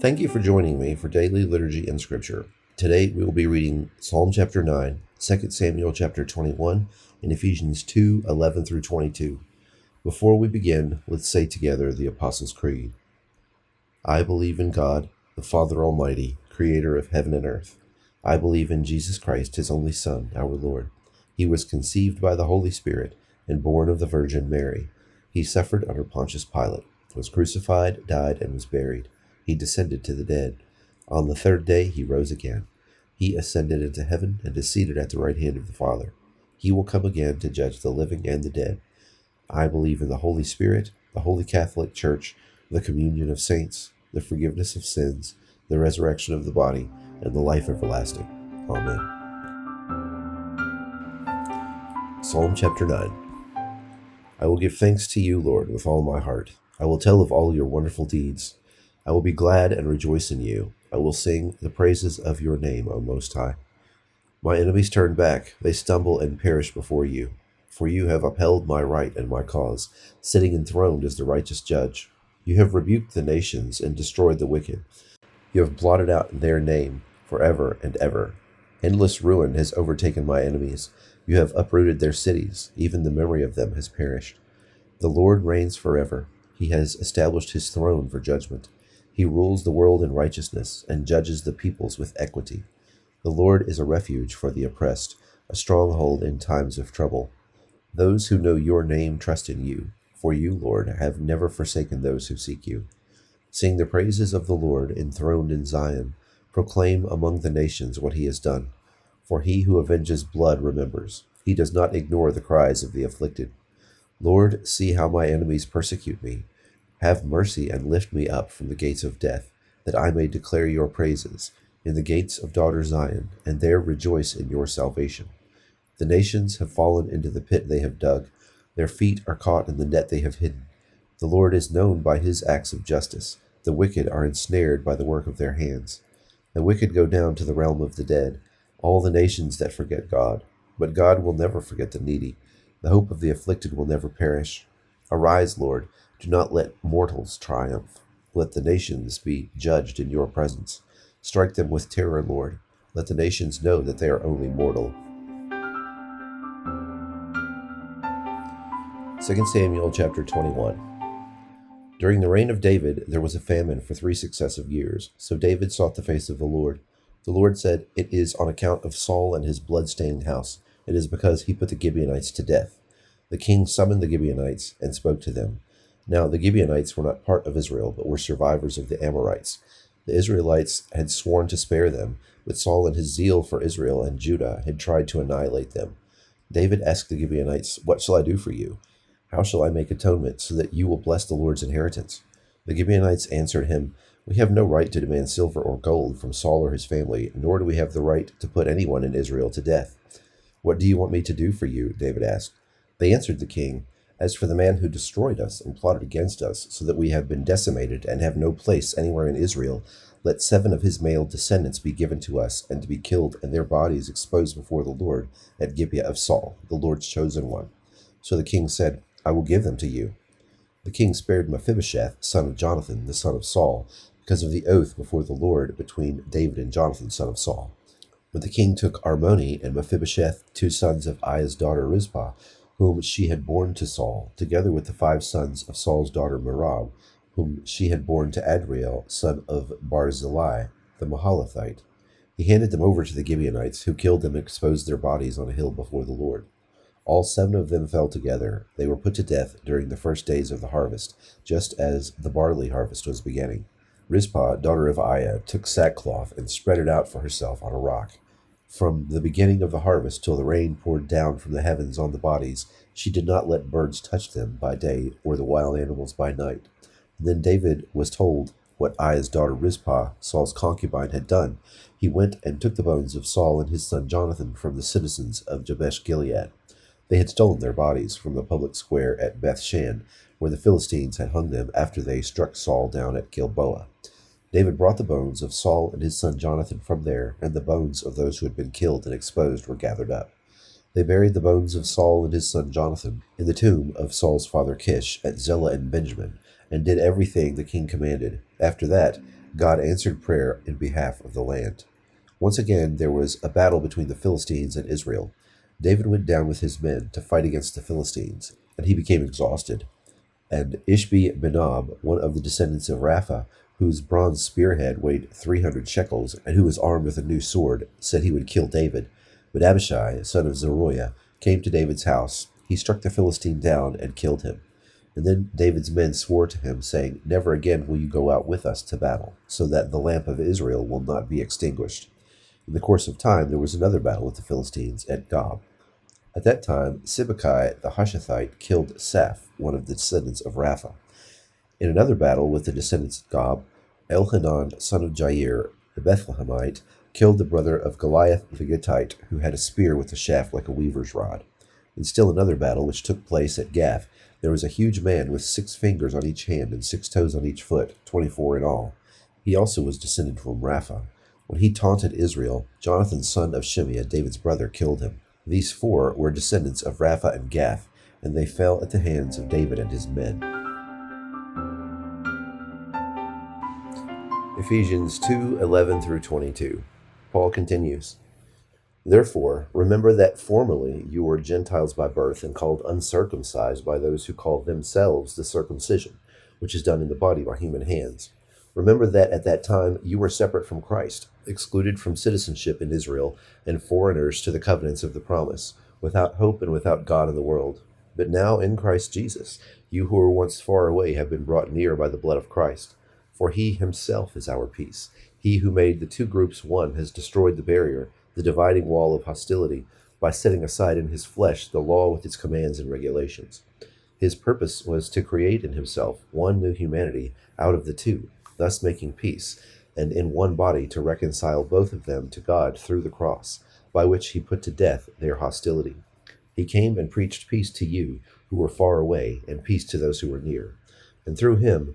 Thank you for joining me for daily liturgy and scripture. Today we will be reading Psalm chapter 9, 2 Samuel chapter 21, and Ephesians 2 11 through 22. Before we begin, let's say together the Apostles' Creed. I believe in God, the Father Almighty, creator of heaven and earth. I believe in Jesus Christ, his only Son, our Lord. He was conceived by the Holy Spirit and born of the Virgin Mary. He suffered under Pontius Pilate, was crucified, died, and was buried he descended to the dead. On the third day he rose again. He ascended into heaven and is seated at the right hand of the Father. He will come again to judge the living and the dead. I believe in the Holy Spirit, the Holy Catholic Church, the communion of saints, the forgiveness of sins, the resurrection of the body, and the life everlasting. Amen. Psalm chapter 9 I will give thanks to you, Lord, with all my heart. I will tell of all your wonderful deeds. I will be glad and rejoice in you. I will sing the praises of your name, O Most High. My enemies turn back, they stumble and perish before you. For you have upheld my right and my cause, sitting enthroned as the righteous judge. You have rebuked the nations and destroyed the wicked. You have blotted out their name forever and ever. Endless ruin has overtaken my enemies. You have uprooted their cities, even the memory of them has perished. The Lord reigns forever. He has established his throne for judgment. He rules the world in righteousness and judges the peoples with equity. The Lord is a refuge for the oppressed, a stronghold in times of trouble. Those who know your name trust in you, for you, Lord, have never forsaken those who seek you. Sing the praises of the Lord enthroned in Zion. Proclaim among the nations what he has done. For he who avenges blood remembers. He does not ignore the cries of the afflicted. Lord, see how my enemies persecute me. Have mercy and lift me up from the gates of death, that I may declare your praises in the gates of daughter Zion, and there rejoice in your salvation. The nations have fallen into the pit they have dug, their feet are caught in the net they have hidden. The Lord is known by his acts of justice, the wicked are ensnared by the work of their hands. The wicked go down to the realm of the dead, all the nations that forget God. But God will never forget the needy. The hope of the afflicted will never perish. Arise, Lord do not let mortals triumph. Let the nations be judged in your presence. Strike them with terror, Lord. Let the nations know that they are only mortal. 2 Samuel chapter 21. During the reign of David, there was a famine for three successive years. So David sought the face of the Lord. The Lord said, It is on account of Saul and his blood-stained house. It is because he put the Gibeonites to death. The king summoned the Gibeonites and spoke to them. Now, the Gibeonites were not part of Israel, but were survivors of the Amorites. The Israelites had sworn to spare them, but Saul, in his zeal for Israel and Judah, had tried to annihilate them. David asked the Gibeonites, What shall I do for you? How shall I make atonement so that you will bless the Lord's inheritance? The Gibeonites answered him, We have no right to demand silver or gold from Saul or his family, nor do we have the right to put anyone in Israel to death. What do you want me to do for you? David asked. They answered the king, as for the man who destroyed us and plotted against us, so that we have been decimated and have no place anywhere in Israel, let seven of his male descendants be given to us, and to be killed, and their bodies exposed before the Lord at Gibeah of Saul, the Lord's chosen one. So the king said, I will give them to you. The king spared Mephibosheth, son of Jonathan, the son of Saul, because of the oath before the Lord between David and Jonathan, son of Saul. But the king took Armoni and Mephibosheth, two sons of Aiah's daughter Rizpah, whom she had borne to Saul, together with the five sons of Saul's daughter Merab, whom she had borne to Adriel, son of Barzillai, the Mahalathite. He handed them over to the Gibeonites, who killed them and exposed their bodies on a hill before the Lord. All seven of them fell together. They were put to death during the first days of the harvest, just as the barley harvest was beginning. Rizpah, daughter of Aiah, took sackcloth and spread it out for herself on a rock. From the beginning of the harvest till the rain poured down from the heavens on the bodies, she did not let birds touch them by day or the wild animals by night. And then David was told what Aiah's daughter Rizpah, Saul's concubine, had done. He went and took the bones of Saul and his son Jonathan from the citizens of Jabesh Gilead. They had stolen their bodies from the public square at Bethshan, where the Philistines had hung them after they struck Saul down at Gilboa. David brought the bones of Saul and his son Jonathan from there, and the bones of those who had been killed and exposed were gathered up. They buried the bones of Saul and his son Jonathan in the tomb of Saul's father Kish at Zelah in Benjamin, and did everything the king commanded. After that, God answered prayer in behalf of the land. Once again, there was a battle between the Philistines and Israel. David went down with his men to fight against the Philistines, and he became exhausted. And Ishbi Benob, one of the descendants of Rapha, whose bronze spearhead weighed 300 shekels, and who was armed with a new sword, said he would kill David. But Abishai, son of Zeruiah, came to David's house. He struck the Philistine down and killed him. And then David's men swore to him, saying, Never again will you go out with us to battle, so that the lamp of Israel will not be extinguished. In the course of time, there was another battle with the Philistines at Gob. At that time, Sibbecai the Hushathite killed Saph, one of the descendants of Rapha. In another battle with the descendants of Gob, Elhanan, son of Jair, the Bethlehemite, killed the brother of Goliath the Gittite, who had a spear with a shaft like a weaver's rod. In still another battle, which took place at Gath, there was a huge man with six fingers on each hand and six toes on each foot, twenty four in all. He also was descended from Rapha. When he taunted Israel, Jonathan, son of Shimea, David's brother, killed him. These four were descendants of Rapha and Gath, and they fell at the hands of David and his men. Ephesians 2 11 through 22. Paul continues Therefore, remember that formerly you were Gentiles by birth and called uncircumcised by those who call themselves the circumcision, which is done in the body by human hands. Remember that at that time you were separate from Christ, excluded from citizenship in Israel, and foreigners to the covenants of the promise, without hope and without God in the world. But now in Christ Jesus, you who were once far away have been brought near by the blood of Christ. For he himself is our peace. He who made the two groups one has destroyed the barrier, the dividing wall of hostility, by setting aside in his flesh the law with its commands and regulations. His purpose was to create in himself one new humanity out of the two, thus making peace, and in one body to reconcile both of them to God through the cross, by which he put to death their hostility. He came and preached peace to you who were far away, and peace to those who were near. And through him,